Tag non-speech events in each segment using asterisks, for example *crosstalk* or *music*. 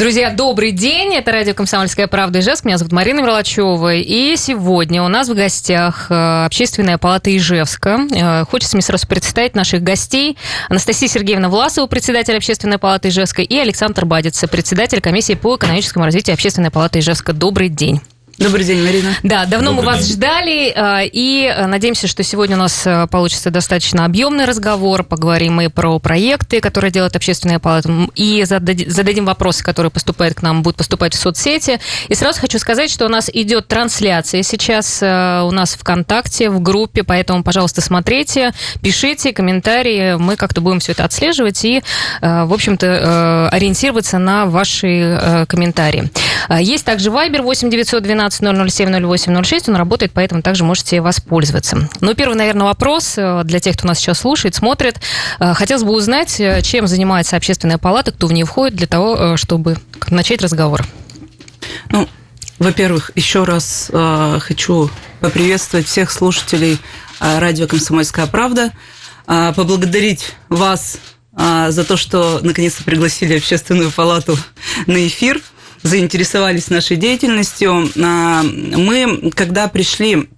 Друзья, добрый день. Это радио «Комсомольская правда» Ижевск. Меня зовут Марина Мерлачева. И сегодня у нас в гостях э, Общественная палата Ижевска. Э, хочется мне сразу представить наших гостей. Анастасия Сергеевна Власова, председатель Общественной палаты Ижевска, и Александр Бадица, председатель комиссии по экономическому развитию Общественной палаты Ижевска. Добрый день. Добрый день, Марина. Да, давно Добрый мы вас день. ждали, э, и надеемся, что сегодня у нас э, получится достаточно объемный разговор. Поговорим мы про проекты, которые делает общественная палата, и задади- зададим вопросы, которые поступают к нам, будут поступать в соцсети. И сразу хочу сказать, что у нас идет трансляция сейчас э, у нас ВКонтакте, в группе, поэтому, пожалуйста, смотрите, пишите комментарии, мы как-то будем все это отслеживать и, э, в общем-то, э, ориентироваться на ваши э, комментарии. Есть также Viber 8 912 007 08 06, он работает, поэтому также можете воспользоваться. Ну, первый, наверное, вопрос э, для тех, кто нас сейчас слушает, смотрит. Э, Хотелось бы узнать, э, чем занимается общественная палата, кто в нее входит, для того, чтобы начать разговор. Ну, во-первых, еще раз э, хочу поприветствовать всех слушателей э, радио «Комсомольская правда», э, поблагодарить вас э, за то, что наконец-то пригласили общественную палату на эфир, заинтересовались нашей деятельностью. Э, Мы, когда пришли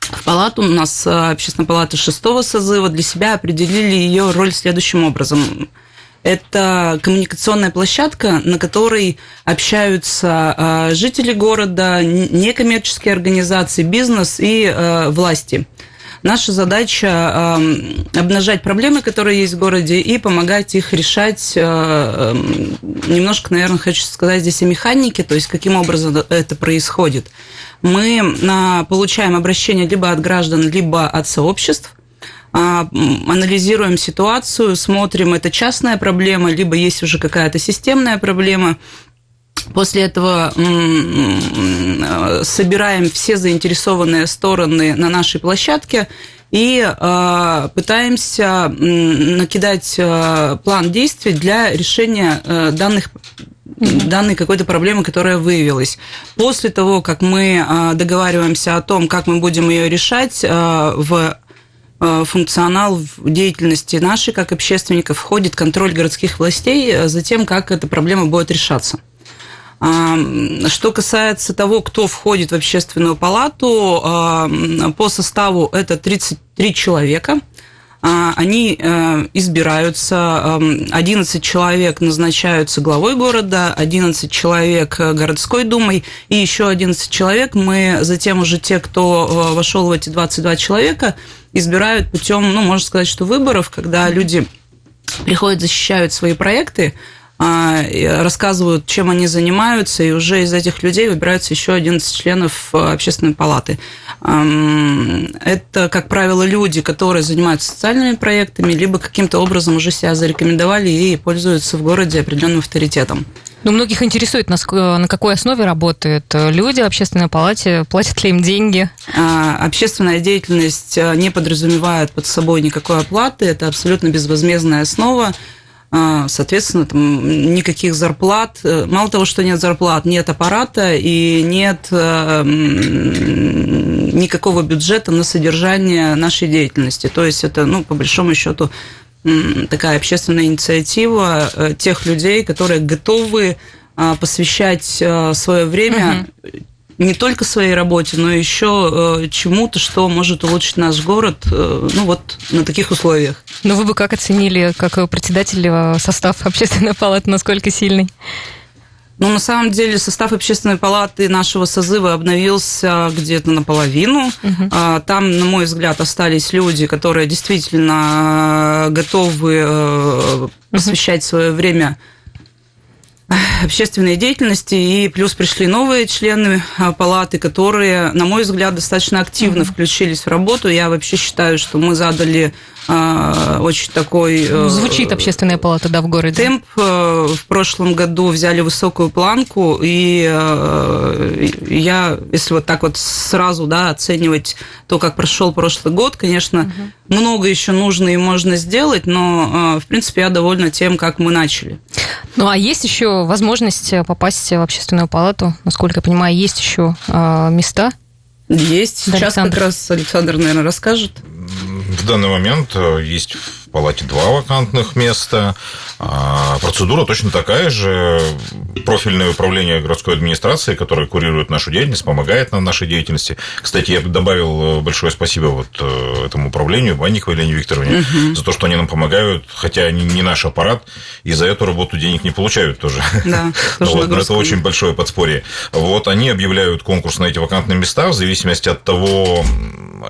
в палату, у нас э, общественная палата шестого созыва, для себя определили ее роль следующим образом. Это коммуникационная площадка, на которой общаются э, жители города, некоммерческие организации, бизнес и власти. Наша задача э, обнажать проблемы, которые есть в городе, и помогать их решать. э, э, Немножко, наверное, хочу сказать здесь о механике, то есть каким образом это происходит. Мы э, получаем обращение либо от граждан, либо от сообществ а, анализируем ситуацию, смотрим, это частная проблема, либо есть уже какая-то системная проблема. После этого м, собираем все заинтересованные стороны на нашей площадке и э, пытаемся накидать э, план действий для решения э, данных данной какой-то проблемы, которая выявилась. После того, как мы э, договариваемся о том, как мы будем ее решать, э, в э, функционал в деятельности нашей, как общественников, входит контроль городских властей э, за тем, как эта проблема будет решаться. Что касается того, кто входит в общественную палату, по составу это 33 человека. А, Они э, избираются, эм, 11 человек назначаются главой города, 11 человек э, городской думой, и еще 11 человек мы затем уже те, кто э, вошел в эти 22 человека, избирают путем, ну, можно сказать, что выборов, когда люди приходят, защищают свои проекты, рассказывают, чем они занимаются, и уже из этих людей выбираются еще 11 членов э, общественной палаты. Это, как правило, люди, которые занимаются социальными проектами, либо каким-то образом уже себя зарекомендовали и пользуются в городе определенным авторитетом. Ну, многих интересует, на на какой основе работают э, люди в общественной палате, платят ли им деньги. А, Общественная деятельность э, не подразумевает под собой никакой оплаты, это абсолютно безвозмездная основа. А, Соответственно, там никаких зарплат. Э, Мало того, что нет зарплат, нет аппарата и нет э, никакого бюджета на содержание нашей деятельности. То есть это, ну, по большому счету, такая общественная инициатива э, тех людей, которые готовы а, посвящать свое время не только своей работе, но еще э, чему-то, что может улучшить наш город, э, ну вот на таких условиях. Но вы бы как оценили, как председатель, э, состав *laughs* общественной палаты, насколько сильный? Ну, на самом деле, состав общественной палаты нашего созыва обновился где-то наполовину. А, Там, на мой взгляд, остались люди, которые действительно готовы посвящать свое время общественной деятельности, и плюс пришли новые члены а, палаты, которые, на мой взгляд, достаточно активно включились в работу. Я вообще считаю, что мы задали а, очень такой... э, Звучит общественная палата, да, в городе. Темп э, в прошлом году взяли высокую планку, и э, я, если вот так вот сразу да, оценивать то, как прошел прошлый год, конечно, много еще нужно и можно сделать, но, в принципе, я довольна тем, как мы начали. Ну, а есть еще возможность попасть в общественную палату? Насколько я понимаю, есть еще э, места? Есть. Сейчас Александр. как раз Александр, наверное, расскажет. В данный момент э, есть палате два вакантных места. А, процедура точно такая же. Профильное управление городской администрации, которое курирует нашу деятельность, помогает нам в нашей деятельности. Кстати, я бы добавил большое спасибо вот э, этому управлению, Банниковой Елене Викторовне, угу. за то, что они нам помогают, хотя они не наш аппарат, и за эту работу денег не получают тоже. Да, *laughs* тоже вот, но это очень большое подспорье. Вот они объявляют конкурс на эти вакантные места в зависимости от того,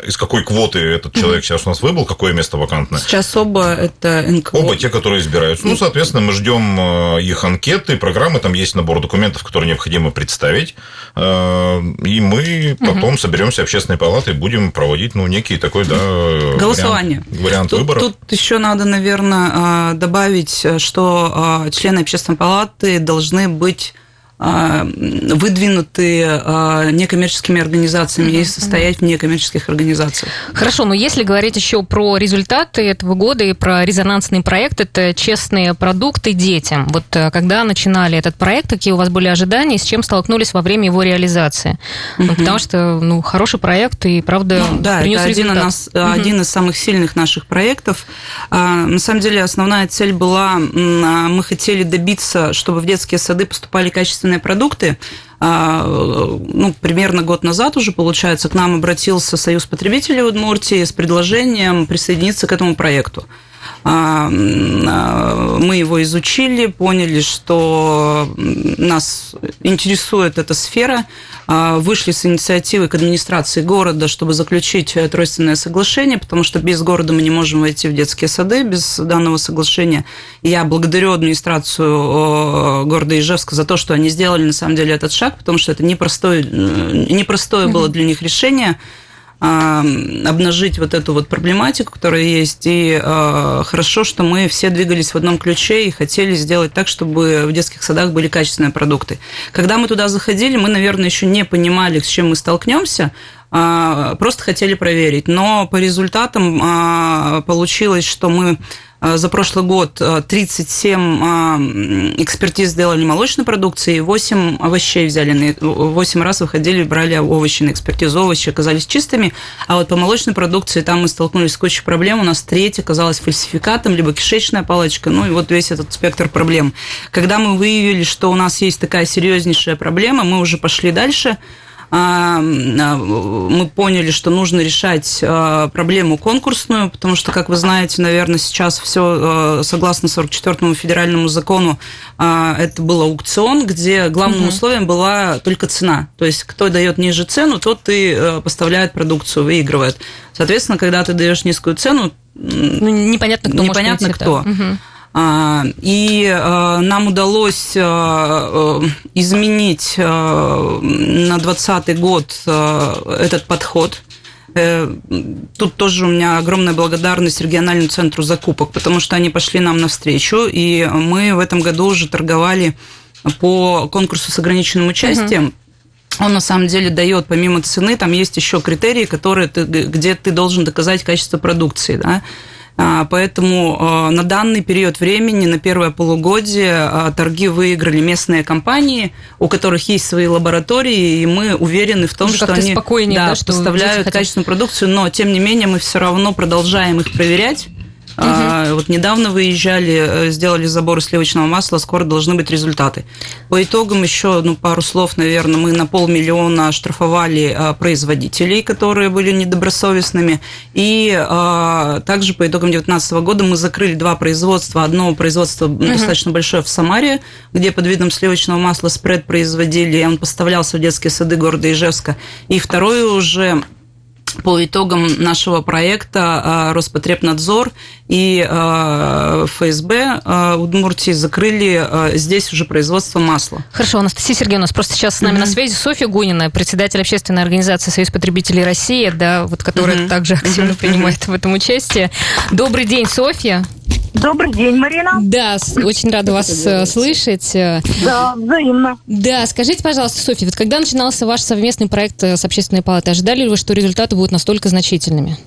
из какой квоты этот человек сейчас у нас выбыл, какое место вакантное. Сейчас оба это НКО. Оба те, которые избираются. Ну, соответственно, мы ждем э, их анкеты, программы, там есть набор документов, которые необходимо представить, э, и мы потом соберемся общественной палатой, будем проводить, ну, некий такой, да, голосование. Вариант, вариант тут, выбора. Тут еще надо, наверное, добавить, что члены общественной палаты должны быть выдвинуты а, некоммерческими организациями mm-hmm. и состоять в некоммерческих организациях. Хорошо, но если говорить еще про результаты этого года и про резонансный проект, это честные продукты детям. Вот э, когда начинали этот проект, какие у вас были ожидания, с чем столкнулись во время его реализации? Mm-hmm. потому что, ну, хороший проект и, правда, ну, да, принес это один, нас, mm-hmm. один из самых сильных наших проектов. А, на самом деле, основная цель была, мы хотели добиться, чтобы в детские сады поступали качественные качественные продукты. А, ну, примерно год назад уже, получается, к нам обратился Союз потребителей Удмуртии с предложением присоединиться к этому проекту. А, а, мы его изучили, поняли, что нас интересует эта сфера, а, вышли с инициативой к администрации города, чтобы заключить тройственное соглашение, потому что без города мы не можем войти в детские сады. Без данного соглашения. Я благодарю администрацию города Ижевска за то, что они сделали на самом деле этот шаг, потому что это непростое, непростое было для них решение обнажить вот эту вот проблематику, которая есть. И э, хорошо, что мы все двигались в одном ключе и хотели сделать так, чтобы в детских садах были качественные продукты. Когда мы туда заходили, мы, наверное, еще не понимали, с чем мы столкнемся, просто хотели проверить. Но по результатам получилось, что мы Э, за прошлый год 37 э, экспертиз сделали молочной продукции, 8 овощей взяли, 8 раз выходили, брали овощи на экспертизу, овощи оказались чистыми, а вот по молочной продукции там мы столкнулись с кучей проблем, у нас треть оказалась фальсификатом, либо кишечная палочка, ну и вот весь этот спектр проблем. Когда мы выявили, что у нас есть такая серьезнейшая проблема, мы уже пошли дальше, а, а, мы поняли, что нужно решать а, проблему конкурсную, потому что, как вы знаете, наверное, сейчас все согласно 44-му федеральному закону, это был аукцион, где главным угу. условием была только цена. То есть, кто дает ниже цену, тот и поставляет продукцию, выигрывает. Соответственно, когда ты даешь низкую цену, ну, непонятно, кто непонятно может кто. Угу. А, и а, нам удалось а, изменить на 2020 год этот подход. Э, тут тоже у меня огромная благодарность региональному центру закупок, потому что они пошли нам навстречу, и мы в этом году уже торговали по конкурсу с ограниченным участием. Угу. Он на самом деле дает, помимо цены, там есть еще критерии, которые ты, где ты должен доказать качество продукции. Да? А, поэтому а, на данный период времени, на первое полугодие, а, торги выиграли местные компании, у которых есть свои лаборатории, и мы уверены в том, ну, что они да, да, что поставляют качественную продукцию, но тем не менее мы все равно продолжаем их проверять Угу. Вот недавно выезжали, э, сделали забор сливочного масла, скоро должны быть результаты. По итогам еще ну, пару слов, наверное, мы на полмиллиона штрафовали а, производителей, которые были недобросовестными. И а, также по итогам 2019 года мы закрыли два производства. Одно производство угу. достаточно большое в Самаре, где под видом сливочного масла спред производили, и он поставлялся в детские сады города Ижевска. И второе уже по итогам нашего проекта а, Роспотребнадзор и а, ФСБ а, Удмуртии закрыли здесь уже производство масла. Хорошо, Анастасия Сергеевна, у нас просто сейчас с нами mm-hmm. на связи Софья Гунина, председатель общественной организации Союз потребителей России, да, вот которая mm-hmm. также активно mm-hmm. принимает в этом участие. Добрый день, Софья. Добрый день, Марина. Да, очень рада вас э, слышать. Да, взаимно. Да, скажите, пожалуйста, Софья, вот когда начинался ваш совместный проект э, с Общественной палатой, ожидали ли вы, что результаты будут настолько значительными?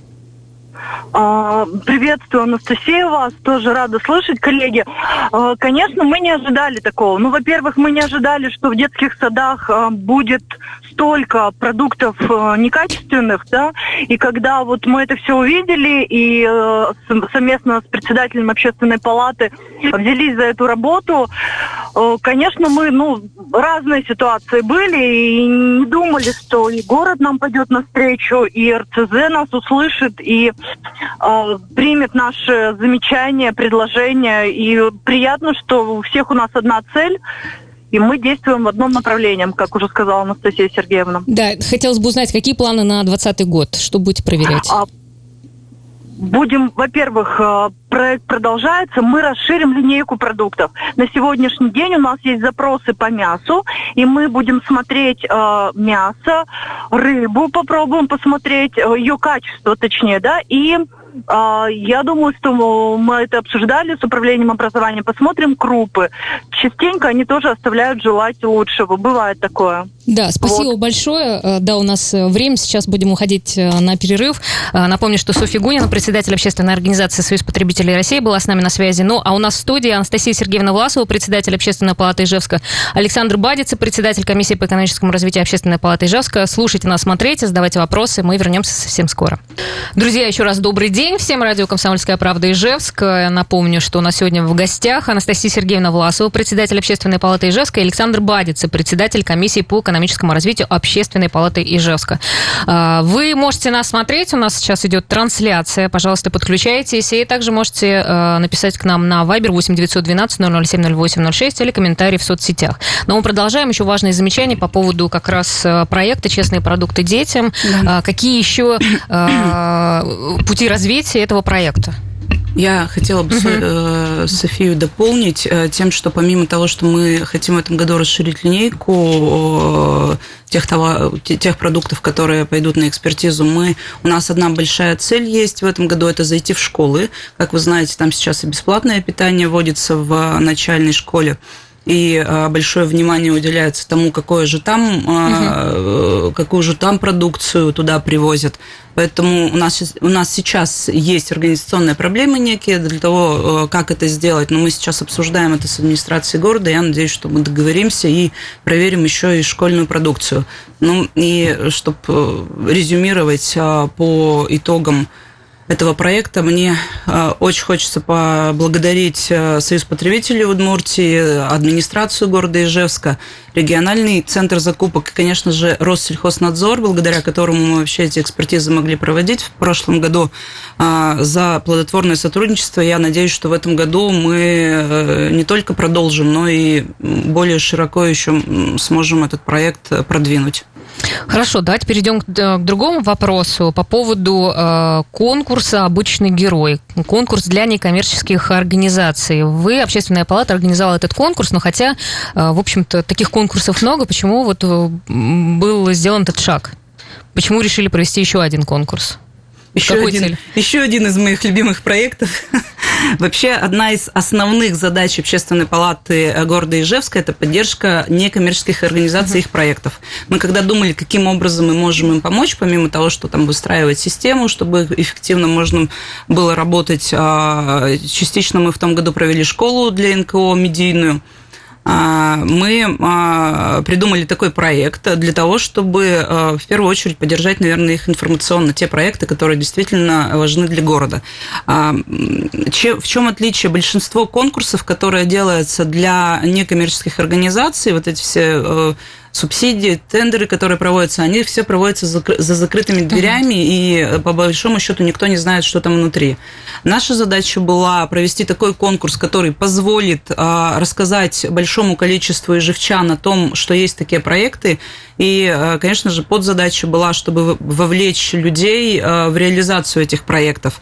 А, Приветствую, Анастасия, вас тоже рада слышать, коллеги. А, Конечно, мы не ожидали такого. Ну, во-первых, мы не ожидали, что в детских садах а, будет столько продуктов некачественных, да, и когда вот мы это все увидели и совместно с председателем общественной палаты взялись за эту работу, конечно, мы, ну, разные ситуации были и не думали, что и город нам пойдет навстречу, и РЦЗ нас услышит, и э, примет наши замечания, предложения. И приятно, что у всех у нас одна цель, и мы действуем в одном направлении, как уже сказала Анастасия Сергеевна. Да, хотелось бы узнать, какие планы на 2020 год? Что будете проверять? А, Будем, во-первых, э, проект продолжается, мы расширим линейку продуктов. На сегодняшний день у нас есть запросы по мясу, и мы будем смотреть э, мясо, рыбу попробуем посмотреть, э, ее качество точнее, да, и э, я думаю, что мы это обсуждали с управлением образования, посмотрим крупы. Частенько они тоже оставляют желать лучшего, бывает такое. Да, спасибо большое. Э, Да, у нас э, время, сейчас будем уходить э, на перерыв. Напомню, что Софья Гунина, председатель общественной организации «Союз потребителей России», была с нами на связи. Ну, а у нас в студии Анастасия Сергеевна Власова, председатель общественной палаты Ижевска, Александр Бадица, председатель комиссии по экономическому развитию общественной палаты Ижевска. Слушайте нас, смотрите, задавайте вопросы, мы вернемся совсем скоро. Друзья, еще раз добрый день всем. Радио «Комсомольская правда» Ижевск. Напомню, что у нас сегодня в гостях Анастасия Сергеевна Власова, председатель общественной палаты Ижевска, и Александр Бадица, председатель комиссии по экономическому развитию общественной палаты Ижевска. А, Вы можете нас смотреть, у нас сейчас идет трансляция, пожалуйста, подключайтесь, и также можете э, написать к нам на Viber 8 912 007 08 06 или комментарий в соцсетях. Но мы продолжаем, еще важные замечания по поводу как раз э, проекта «Честные продукты детям». А, Какие еще пути развития этого проекта? Я хотела бы э, Софию дополнить э, тем, что помимо того, что мы хотим в этом году расширить линейку тех, товар- те- тех продуктов, которые пойдут на экспертизу, мы, у нас одна большая цель есть в этом году, это зайти в школы. Как вы знаете, там сейчас и бесплатное питание вводится в начальной школе и а, большое внимание уделяется тому, какое же там, э, какую же там продукцию туда привозят. Поэтому у нас, у нас сейчас есть организационные проблемы некие для того, э, как это сделать. Но мы сейчас обсуждаем это с администрацией города. Я надеюсь, что мы договоримся и проверим еще и школьную продукцию. Ну и чтобы резюмировать а, по итогам этого проекта. Мне э, очень хочется поблагодарить э, Союз потребителей Удмуртии, администрацию города Ижевска, региональный центр закупок и, конечно же, Россельхознадзор, благодаря которому мы вообще эти экспертизы могли проводить в прошлом году э, за плодотворное сотрудничество. Я надеюсь, что в этом году мы не только продолжим, но и более широко еще сможем этот проект продвинуть. Хорошо, давайте перейдем к, д- к другому вопросу по поводу э, конкурса «Обычный герой». Конкурс для некоммерческих организаций. Вы, Общественная палата, организовала этот конкурс, но хотя, э, в общем-то, таких конкурсов много, почему вот э, был сделан этот шаг? Почему решили провести еще один конкурс? Еще Какой один, цель? еще один из моих любимых проектов. *laughs* Вообще, одна из основных задач Общественной палаты города Ижевска – это поддержка некоммерческих организаций их проектов. Мы когда думали, каким образом мы можем им помочь, помимо того, что там выстраивать систему, чтобы эффективно можно было работать, а, частично мы в том году провели школу для НКО медийную, мы а, придумали такой проект для того, чтобы а, в первую очередь поддержать, наверное, их информационно, те проекты, которые действительно важны для города. А, В чем отличие? Большинство конкурсов, которые делаются для некоммерческих организаций, вот эти все э, субсидии, тендеры, которые проводятся, они все проводятся за закры- за закрытыми дверями, и э, по большому счету никто не знает, что там внутри. Наша задача была провести такой конкурс, который позволит а, рассказать большому количеству ижевчан о том, что есть такие проекты. И, а, конечно же, подзадача была, чтобы вовлечь людей а, в реализацию этих проектов.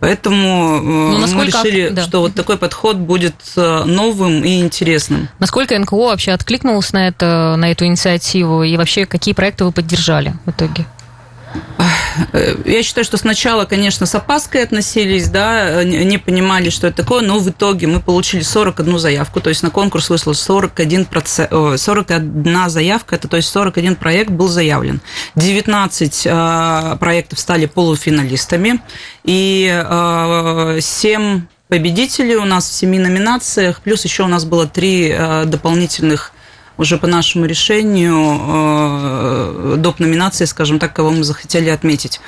Поэтому э, мы Ну, насколько- решили, да. что вот такой подход будет э, новым и интересным. Насколько НКО вообще откликнулось на, это, на эту инициативу и вообще какие проекты вы поддержали в итоге? Я считаю, что сначала, конечно, с опаской относились, да, не понимали, что это такое, но в итоге мы получили 41 заявку, то есть на конкурс вышло 41, 41 заявка, это то есть 41 проект был заявлен. 19 э, проектов стали полуфиналистами, и 7 победителей у нас в семи номинациях, плюс еще у нас было три э, дополнительных уже по нашему решению э, доп. номинации, скажем так, кого мы захотели отметить.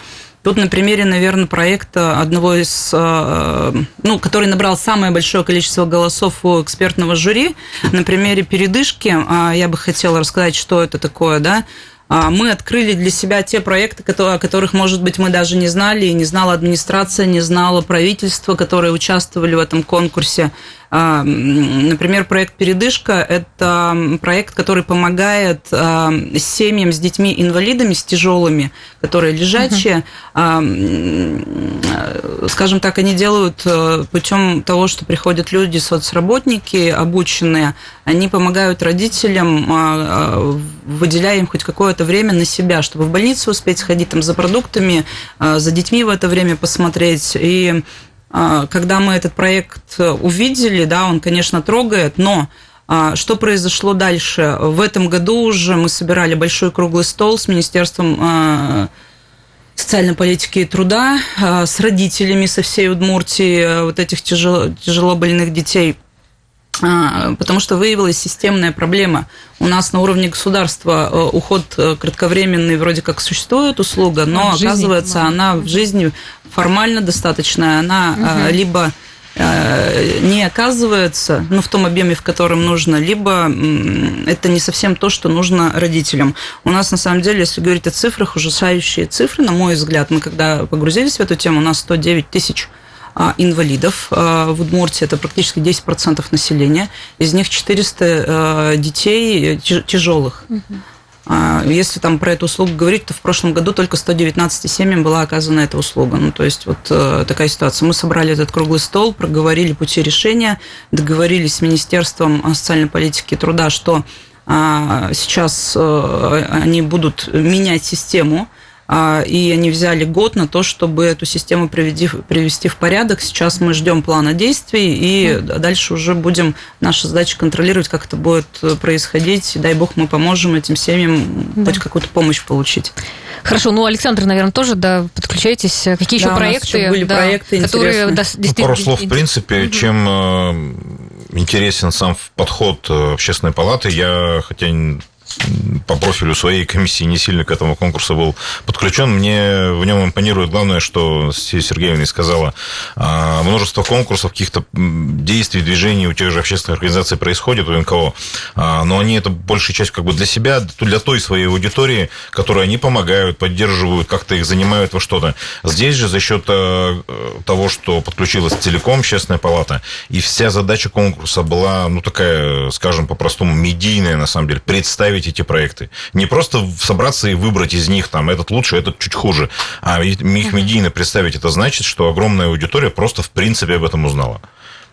Тут на примере, наверное, проекта одного из, э, ну, который набрал самое большое количество голосов у экспертного жюри, на примере передышки, я бы хотела рассказать, что это такое, да, мы открыли для себя те проекты, о которых, может быть, мы даже не знали, и не знала администрация, не знала правительство, которые участвовали в этом конкурсе. А, например, проект «Передышка» – это проект, который помогает а, семьям с детьми-инвалидами, с тяжелыми, которые лежачие. Угу. Скажем так, они делают э, путем того, что приходят люди, соцработники, обученные, они помогают родителям, выделяя им хоть какое-то время на себя, чтобы в больницу успеть сходить там за продуктами, за детьми в это время посмотреть. И а, когда мы этот проект увидели, да, он, конечно, трогает, но а, что произошло дальше? В этом году уже мы собирали большой круглый стол с Министерством а, социальной политики и труда, с родителями со всей Удмуртии вот этих тяжело, тяжело больных детей – а, потому что выявилась системная проблема. У нас на уровне государства э, уход э, кратковременный вроде как существует услуга, но а оказывается жизни, она в жизни формально достаточная, она угу. либо не оказывается, ну, в том объеме, в котором нужно, либо это не совсем то, что нужно родителям. У нас, на самом деле, если говорить о цифрах, ужасающие цифры, на мой взгляд, мы когда погрузились в эту тему, у нас 109 тысяч а, инвалидов. А, в Удмуртии это практически 10% населения. Из них 400 а, детей тяжелых. Если там про эту услугу говорить, то в прошлом году только 119 семьям была оказана эта услуга. Ну, то есть вот э, такая ситуация. Мы собрали этот круглый стол, проговорили пути решения, договорились с Министерством социальной политики и труда, что сейчас э, они будут менять систему а, и они взяли год на то, чтобы эту систему приведи, привести в порядок. Сейчас мы ждем плана действий, и дальше уже будем, наша задача контролировать, как это будет происходить. Дай бог мы поможем этим семьям да. хоть какую-то помощь получить. Хорошо, ну, Александр, наверное, тоже, да, подключайтесь. Какие еще да, проекты, еще были да, проекты которые да, действительно... Ну, пару слов, в принципе, угу. чем э, интересен сам подход э, общественной палаты. Я, хотя по профилю своей комиссии не сильно к этому конкурсу был подключен. Мне в нем импонирует главное, что Сергеевна сказала, а, множество конкурсов, каких-то действий, движений у тех же общественных организаций происходит, у НКО, а, но они это большая часть как бы для себя, для той своей аудитории, которой они помогают, поддерживают, как-то их занимают во что-то. Здесь же за счет э, того, что подключилась целиком общественная палата, и вся задача конкурса была, ну, такая, скажем по-простому, медийная, на самом деле, представить представить эти проекты. Не просто собраться и выбрать из них, там, этот лучше, этот чуть хуже, а их медийно представить, это значит, что огромная аудитория просто в принципе об этом узнала.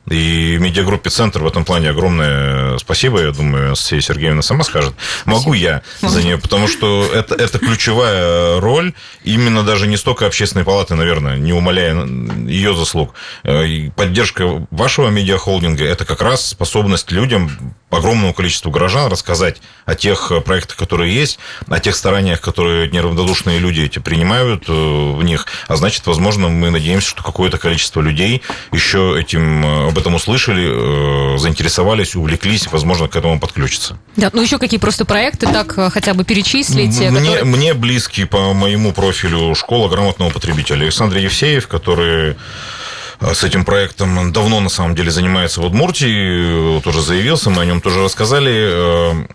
И медиагруппе «Центр» в этом плане огромное спасибо, я думаю, Анастасия Сергеевна сама скажет. Могу я за нее, потому что это, это ключевая роль именно даже не столько общественной палаты, наверное, не умаляя ее заслуг. Э, поддержка вашего медиахолдинга – это как раз способность людям огромному количеству горожан рассказать о тех проектах, которые есть, о тех стараниях, которые неравнодушные люди эти принимают э, в них. А значит, возможно, мы надеемся, что какое-то количество людей еще этим, э, об этом услышали, э, заинтересовались, увлеклись, возможно, к этому подключатся. Да, ну еще какие просто проекты так хотя бы перечислить? Мне, которые... мне близкий по моему профилю школа грамотного потребителя Александр Евсеев, который Э, с этим проектом давно, на самом деле, занимается в Удмуртии, тоже заявился, мы о нем тоже рассказали.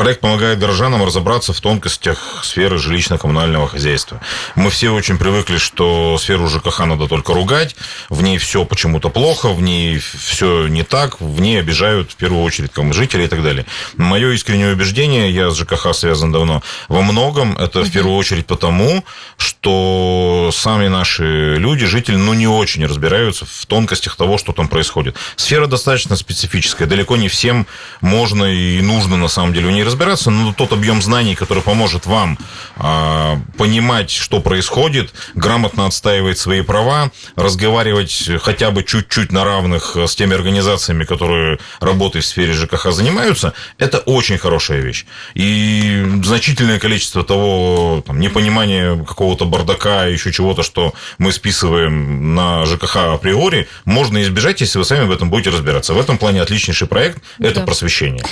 Проект помогает горожанам разобраться в тонкостях сферы жилищно-коммунального хозяйства. Мы все очень привыкли, что сферу ЖКХ надо только ругать, в ней все почему-то плохо, в ней все не так, в ней обижают в первую очередь кому жители и так далее. Мое искреннее убеждение, я с ЖКХ связан давно, во многом это в первую очередь потому, что сами наши люди, жители, ну не очень разбираются в тонкостях того, что там происходит. Сфера достаточно специфическая, далеко не всем можно и нужно на самом деле у ней разбираться, но тот объем знаний, который поможет вам э, понимать, что происходит, грамотно отстаивать свои права, разговаривать хотя бы чуть-чуть на равных с теми организациями, которые работой в сфере ЖКХ занимаются, это очень хорошая вещь. И значительное количество того там, непонимания какого-то бардака, еще чего-то, что мы списываем на ЖКХ априори, можно избежать, если вы сами в этом будете разбираться. В этом плане отличнейший проект – это да. просвещение.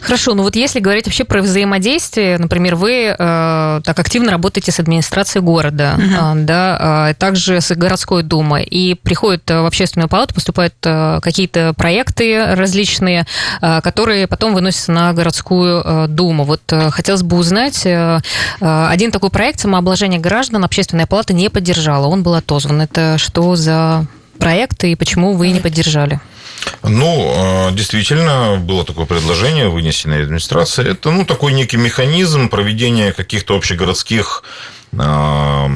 Хорошо, ну вот если говорить вообще про взаимодействие, например, вы э, так активно работаете с администрацией города, uh-huh. э, да, э, также с городской думой, и приходят в общественную палату, поступают э, какие-то проекты различные, э, которые потом выносятся на городскую э, думу. Вот э, хотелось бы узнать, э, э, один такой проект самообложения граждан общественная палата не поддержала, он был отозван. Это что за проект и почему вы не поддержали? Ну, а, действительно, было такое предложение, вынесенное администрацией. Это, ну, такой некий механизм проведения каких-то общегородских а,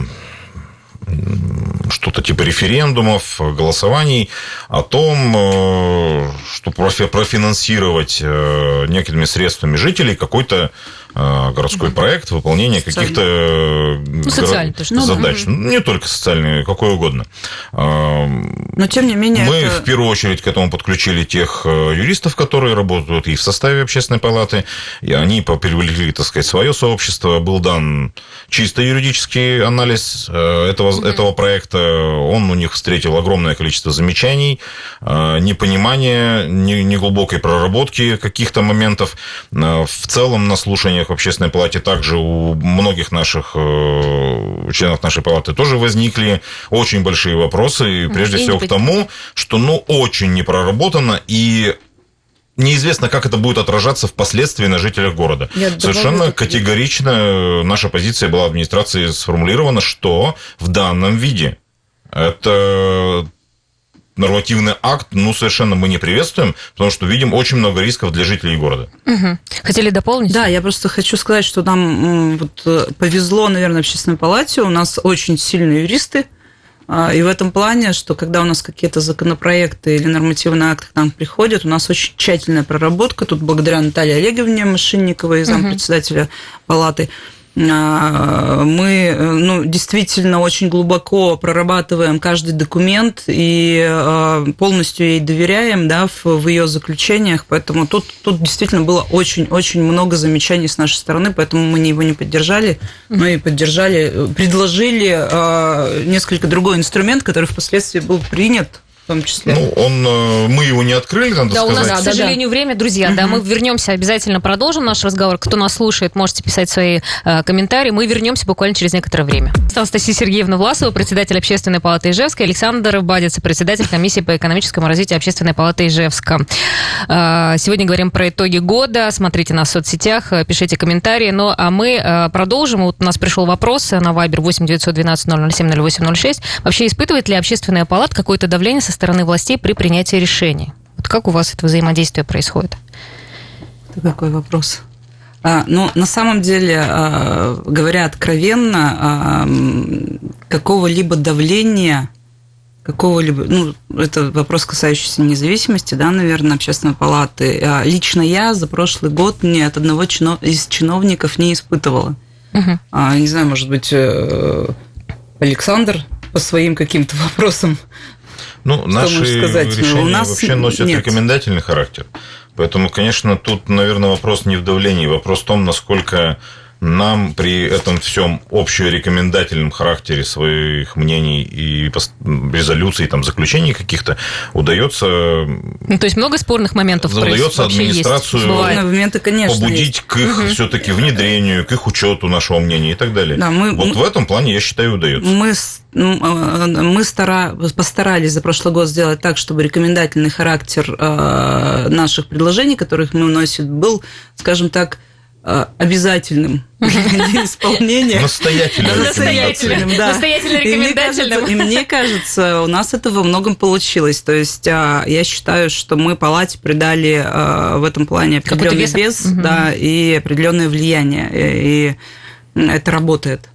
что-то типа референдумов, голосований о том, э, что профинансировать некими средствами жителей какой-то городской угу. проект, выполнение каких-то ну, горо... ну, задач. Да. Не только социальные, какой угодно. Но, тем не менее... Мы это... в первую очередь к этому подключили тех юристов, которые работают и в составе общественной палаты, и они привлекли, так сказать, свое сообщество. Был дан чисто юридический анализ этого, угу. этого проекта. Он у них встретил огромное количество замечаний, непонимания, неглубокой проработки каких-то моментов. В целом на слушании в общественной палате также у многих наших э, членов нашей палаты тоже возникли очень большие вопросы, и прежде и всего к тому, что ну очень не проработано и неизвестно, как это будет отражаться впоследствии на жителях города. Я Совершенно добавлю, категорично наша позиция была администрации сформулирована, что в данном виде. Это нормативный акт, ну, совершенно мы не приветствуем, потому что видим очень много рисков для жителей города. Угу. Хотели дополнить? Да, я просто хочу сказать, что нам вот, э, повезло, наверное, в общественной палате. У нас очень сильные юристы, а, и в этом плане, что когда у нас какие-то законопроекты или нормативные акты к нам приходят, у нас очень тщательная проработка. Тут благодаря Наталье Олеговне Машинниковой, зампредседателя палаты, а, мы ну, действительно очень глубоко прорабатываем каждый документ и а, полностью ей доверяем да, в, в ее заключениях. Поэтому тут, тут действительно было очень-очень много замечаний с нашей стороны, поэтому мы его не поддержали. Мы поддержали, предложили а, несколько другой инструмент, который впоследствии был принят том числе. Ну, он, э, мы его не открыли, надо да, сказать. у нас, к сожалению, да, время, друзья. Да, мы вернемся, обязательно продолжим наш разговор. Кто нас слушает, можете писать свои э, комментарии. Мы вернемся буквально через некоторое время. Анастасия Сергеевна Власова, председатель Общественной палаты Ижевска, Александр Бадец, председатель комиссии по экономическому развитию Общественной палаты Ижевска. Э, сегодня говорим про итоги года. Смотрите нас в соцсетях, э, пишите комментарии. Ну, а мы э, продолжим. Вот у нас пришел вопрос на Viber 8 912 007 0806. Вообще испытывает ли Общественная палата какое-то давление со стороны властей при принятии решений. Вот как у вас это взаимодействие происходит? Это какой вопрос? А, ну, на самом деле, а, говоря откровенно, а, какого-либо давления, какого-либо, ну, это вопрос, касающийся независимости, да, наверное, общественной палаты. А, лично я за прошлый год ни от одного чинов, из чиновников не испытывала. Угу. А, не знаю, может быть, э, Александр по своим каким-то *laughs* вопросам ну, наши решения у нас вообще носят нет. рекомендательный характер. Поэтому, конечно, тут, наверное, вопрос не в давлении, вопрос в том, насколько нам при этом всем общерекомендательном характере своих мнений и резолюций, там, заключений каких-то удается... Ну, то есть много спорных моментов Удается администрацию есть. моменты, конечно, побудить есть. к их угу. все-таки внедрению, к их учету нашего мнения и так далее. Да, мы, вот мы, в этом плане, я считаю, удается. Мы, э, мы стара, постарались за прошлый год сделать так, чтобы рекомендательный характер э, наших предложений, которых мы вносим, был, скажем так, обязательным *laughs* для исполнения. Настоятельным. Настоятельным, да. Настоятельно рекомендательным. И мне кажется, у нас это во многом получилось. То есть а, я считаю, что мы палате придали а, в этом плане определенный вес, да, и определенное влияние. И это работает.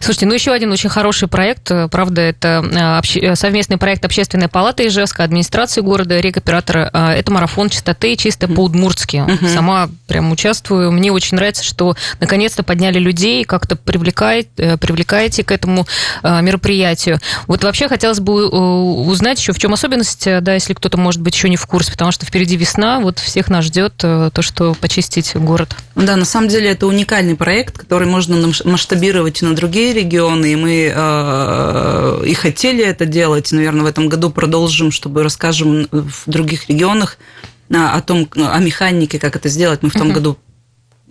Слушайте, ну еще один очень хороший проект, правда, это совместный проект Общественной палаты Ижевска, администрации города, рекоператора. Это марафон чистоты чисто по-удмуртски. Угу. Сама прям участвую. Мне очень нравится, что наконец-то подняли людей, как-то привлекает, привлекаете к этому мероприятию. Вот вообще хотелось бы узнать еще, в чем особенность, да, если кто-то, может быть, еще не в курсе, потому что впереди весна, вот всех нас ждет то, что почистить город. Да, на самом деле это уникальный проект, который можно масштабировать и на другие регионы, и мы э, и хотели это делать. Наверное, в этом году продолжим, чтобы расскажем в других регионах о том, о механике, как это сделать. Мы в том uh-huh. году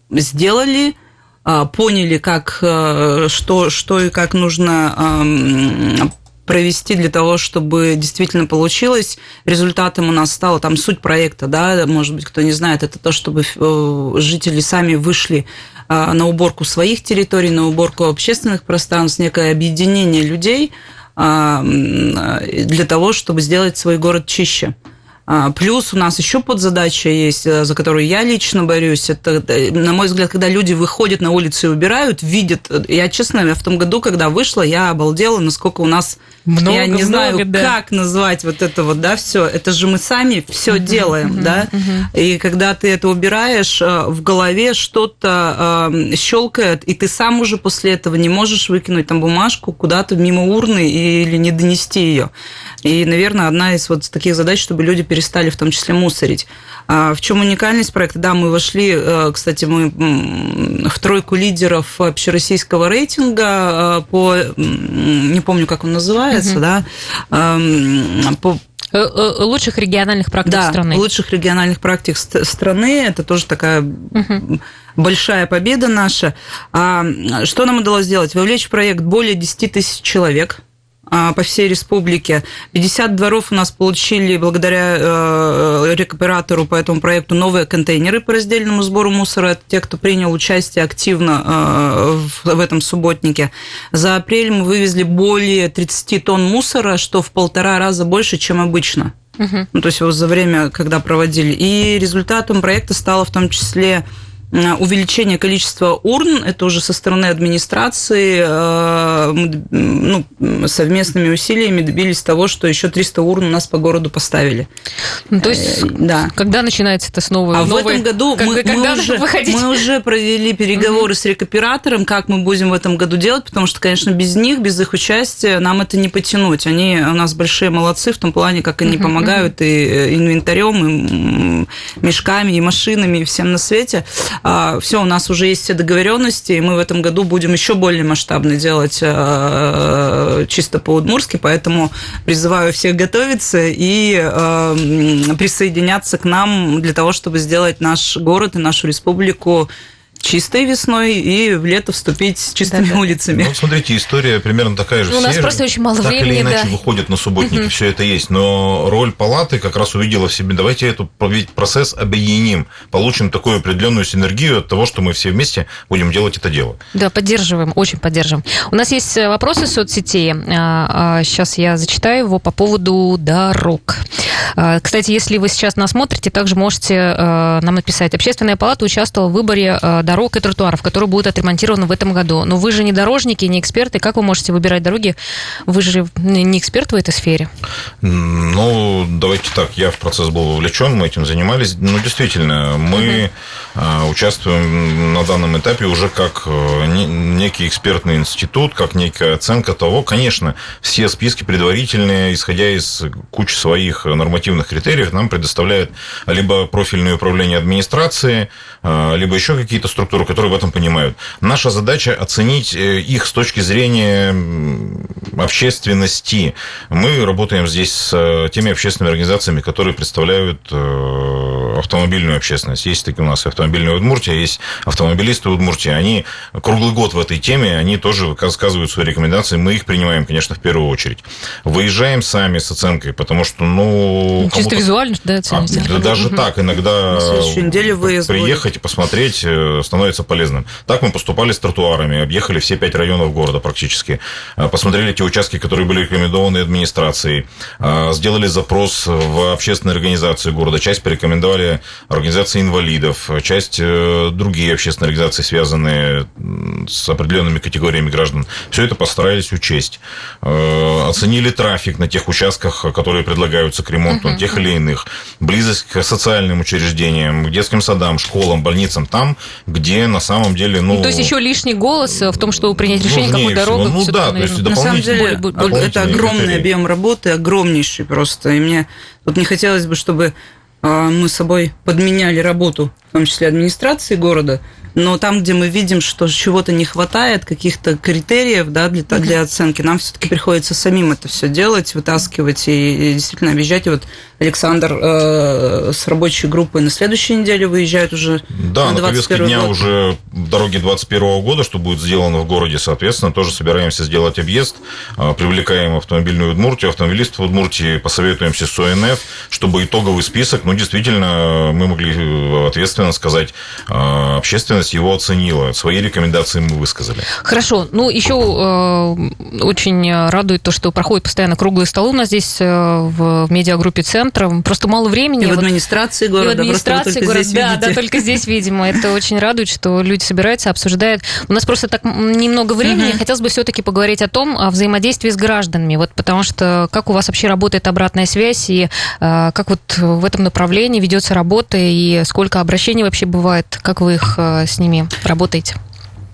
сделали, а, поняли, как, э, что, что и как нужно провести для того, чтобы действительно получилось. Результатом у нас стало там суть проекта, да, может быть, кто не знает, это то, чтобы э, жители сами вышли а, на уборку своих территорий, на уборку общественных пространств, некое объединение людей а, для того, чтобы сделать свой город чище. А, плюс у нас еще подзадача есть, э, за которую я лично борюсь. Это, э, на мой взгляд, когда люди выходят на улицу и убирают, видят. Я, честно, я в том году, когда вышла, я обалдела, насколько у нас много, я не много, знаю, да. как назвать вот это вот, да, все. Это же мы сами все uh-huh, делаем, uh-huh, да. Uh-huh. И когда ты это убираешь, э, в голове что-то э, щелкает, и ты сам уже после этого не можешь выкинуть там бумажку куда-то мимо урны или не донести ее. И, наверное, одна из вот таких задач, чтобы люди перестали в том числе мусорить. А в чем уникальность проекта? Да, мы вошли, э, кстати, мы в тройку лидеров общероссийского рейтинга по, не помню, как он называется, угу. да, по э, э, лучших региональных практик да, страны. лучших региональных практик страны. Это тоже такая угу. большая победа наша. А что нам удалось сделать? Вовлечь в проект более 10 тысяч человек – по всей республике. 50 дворов у нас получили благодаря э, рекуператору по этому проекту новые контейнеры по раздельному сбору мусора. Это те, кто принял участие активно э, в этом субботнике. За апрель мы вывезли более 30 тонн мусора, что в полтора раза больше, чем обычно. Угу. Ну, то есть вот за время, когда проводили. И результатом проекта стало в том числе Э, увеличение количества урн, это уже со стороны администрации, э, мы ну, совместными усилиями добились того, что еще 300 урн у нас по городу поставили. Ну, то есть, э, да. когда начинается это снова? А новый... в этом году как, мы, мы, уже, мы уже провели переговоры mm-hmm. с рекоператором, как мы будем в этом году делать, потому что, конечно, без них, без их участия нам это не потянуть. Они у нас большие молодцы в том плане, как они mm-hmm. помогают и инвентарем, и мешками, и машинами, и всем на свете. А, все, у нас уже есть все договоренности, и мы в этом году будем еще более масштабно делать а, чисто по-удмурски, поэтому призываю всех готовиться и а, присоединяться к нам для того, чтобы сделать наш город и нашу республику чистой весной и в лето вступить с чистыми да, да. улицами. Ну, смотрите, история примерно такая же. Ну, у нас просто очень мало так времени. Так или иначе да. выходит на субботники, все это есть. Но роль палаты как раз увидела в себе, давайте эту процесс объединим, получим такую определенную синергию от того, что мы все вместе будем делать это дело. Да, поддерживаем, очень поддерживаем. У нас есть э, вопросы соцсетей. Сейчас а, я зачитаю его по поводу дорог. А, кстати, если вы сейчас нас смотрите, также можете э, нам написать. Общественная палата участвовала в выборе э, дорог и тротуаров, которые будут отремонтированы в этом году. Но вы же не дорожники, не эксперты. Как вы можете выбирать дороги? Вы же не эксперт в этой сфере. Ну, давайте так. Я в процесс был вовлечен, мы этим занимались. Ну, действительно, мы угу. участвуем на данном этапе уже как э, некий экспертный институт, как некая оценка того. Конечно, все списки предварительные, исходя из кучи своих нормативных критериев, нам предоставляет либо профильное управление администрации, э, либо еще какие-то структуры которые в этом понимают. Наша задача оценить э, их с точки зрения общественности. Мы работаем здесь с э, теми общественными организациями, которые представляют автомобильную общественность. Есть такие у нас автомобильные Удмуртия, есть автомобилисты Удмуртии. Они круглый год в этой теме, они тоже высказывают свои рекомендации. Мы их принимаем, конечно, в первую очередь. Выезжаем сами с оценкой, потому что, ну... Чисто визуально, да, оцените? А, даже так, иногда приехать и посмотреть становится полезным. Так мы поступали с тротуарами, объехали все пять районов города практически, а, посмотрели те участки, которые были рекомендованы администрацией, сделали запрос в общественные организации города, часть порекомендовали организации, организации инвалидов, часть э, другие общественные организации, связанные с определенными категориями граждан. Все это постарались учесть. Э, оценили трафик на тех участках, которые предлагаются к ремонту, uh-huh. тех или иных. Близость к социальным учреждениям, к детским садам, школам, больницам, там, где на самом деле... Ну, то есть еще лишний голос в том, чтобы принять решение, какую дорогу... Ну да, то есть на самом деле это огромный объем работы, огромнейший просто. И мне вот не хотелось бы, чтобы мы с собой подменяли работу, в том числе администрации города, но там, где мы видим, что чего-то не хватает, каких-то критериев да, для, для оценки, нам все-таки приходится самим это все делать, вытаскивать и, и действительно объезжать. И вот Александр э, с рабочей группой на следующей неделе выезжает уже да, на, на повестке дня год. уже дороги 2021 года, что будет сделано в городе, соответственно, тоже собираемся сделать объезд, э, привлекаем автомобильную Удмуртию, автомобилистов в Удмуртии, посоветуемся с ОНФ, чтобы итоговый список, ну, действительно, мы могли э, ответственно сказать, э, общественность его оценила. Свои рекомендации мы высказали. Хорошо. Ну, еще э, очень радует то, что проходят постоянно круглые столы у нас здесь э, в, в медиагруппе центра. Просто мало времени. И в администрации города. И в администрации города, да, видите. да, только здесь, *laughs* видимо. Это очень радует, что люди собираются, обсуждают. У нас просто так немного времени. Угу. Хотелось бы все-таки поговорить о том, о взаимодействии с гражданами. Вот потому что как у вас вообще работает обратная связь и э, как вот в этом направлении ведется работа и сколько обращений вообще бывает, как вы их э, с ними работаете?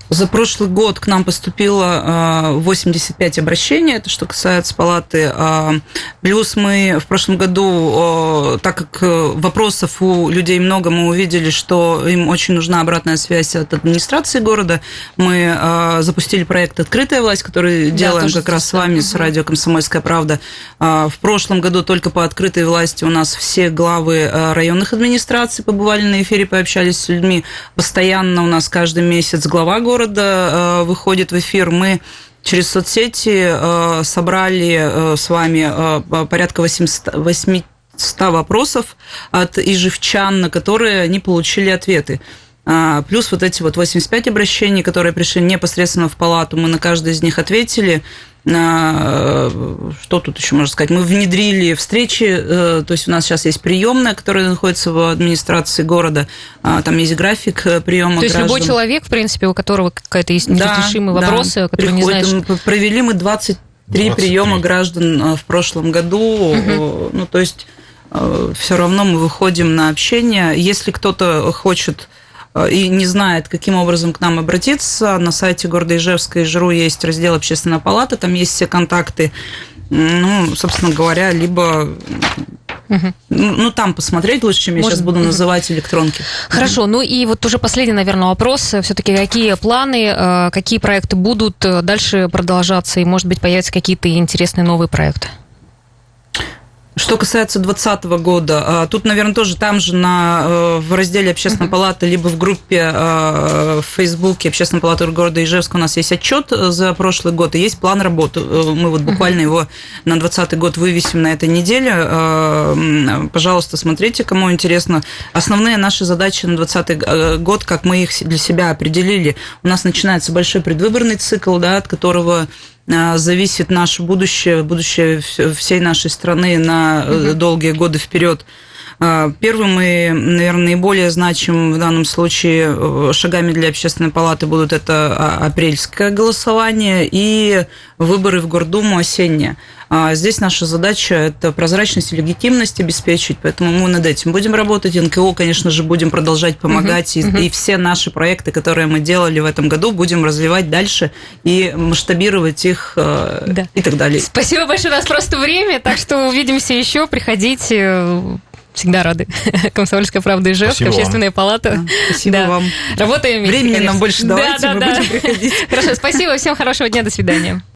За прошлый год к нам поступило 85 а, обращений, это что касается палаты. А, плюс мы в прошлом году, так как э, вопросов у людей много, мы увидели, что им очень нужна обратная связь от администрации города. Мы а, запустили проект «Открытая власть», который да, делаем как раз с вами, с радио «Комсомольская правда». В прошлом году только по «Открытой власти» у нас все главы районных администраций побывали на эфире, пообщались с людьми. Постоянно у нас каждый месяц глава города города э, выходит в эфир. Мы через соцсети э, собрали э, с вами порядка 800, 800 вопросов от ижевчан, на которые они получили ответы. А, плюс вот эти вот 85 обращений, которые пришли непосредственно в палату, мы на каждое из них ответили. Э, что тут еще можно сказать? Мы внедрили встречи, э, то есть у нас сейчас есть приемная, которая находится в администрации города, а, там есть график э, приема То есть граждан. любой человек, в принципе, у которого какая-то есть неразрешимые да, вопросы, да, которые не знаешь... Провели мы 23, 23 приема граждан в прошлом году, угу. ну то есть все равно мы выходим на общение. Если кто-то хочет и не знает, каким образом к нам обратиться, на сайте города Ижевска и ЖРУ есть раздел «Общественная палата», там есть все контакты, ну, собственно говоря, либо Угу. Ну, там посмотреть лучше, чем я Может, сейчас буду называть электронки. Хорошо, ну и вот уже последний, наверное, вопрос. Все-таки какие планы, э, какие проекты будут э, дальше продолжаться, и, может быть, появятся какие-то интересные новые проекты? Что касается 2020 года, а, тут, наверное, тоже там же на, э, в разделе Общественной палаты, либо в группе а, в Фейсбуке Общественной палаты города Ижевска у нас есть отчет за прошлый год и есть план работы. Э, мы вот буквально его на 2020 год вывесим на этой неделе. Пожалуйста, смотрите, кому интересно. Основные наши задачи на 2020 э, год, как мы их для себя определили, у нас начинается большой предвыборный цикл, да, от которого зависит наше будущее, будущее всей нашей страны на угу. долгие годы вперед. А, первым и, наверное, наиболее значимым в данном случае э, шагами для общественной палаты будут это а, апрельское голосование и выборы в Гордуму осенние. А здесь наша задача – это прозрачность и легитимность обеспечить, поэтому мы над этим будем работать. НКО, конечно же, будем продолжать помогать, uh-huh, и, uh-huh. и все наши проекты, которые мы делали в этом году, будем развивать дальше и масштабировать их э, да. и так далее. Спасибо большое, у нас просто время, так что увидимся еще, приходите всегда рады. *laughs* Комсомольская правда и Ижевск, общественная палата. спасибо да. вам. Работаем вместе. Времени конечно. нам больше давайте, да, да, мы да. будем приходить. Хорошо, спасибо, всем хорошего дня, до свидания.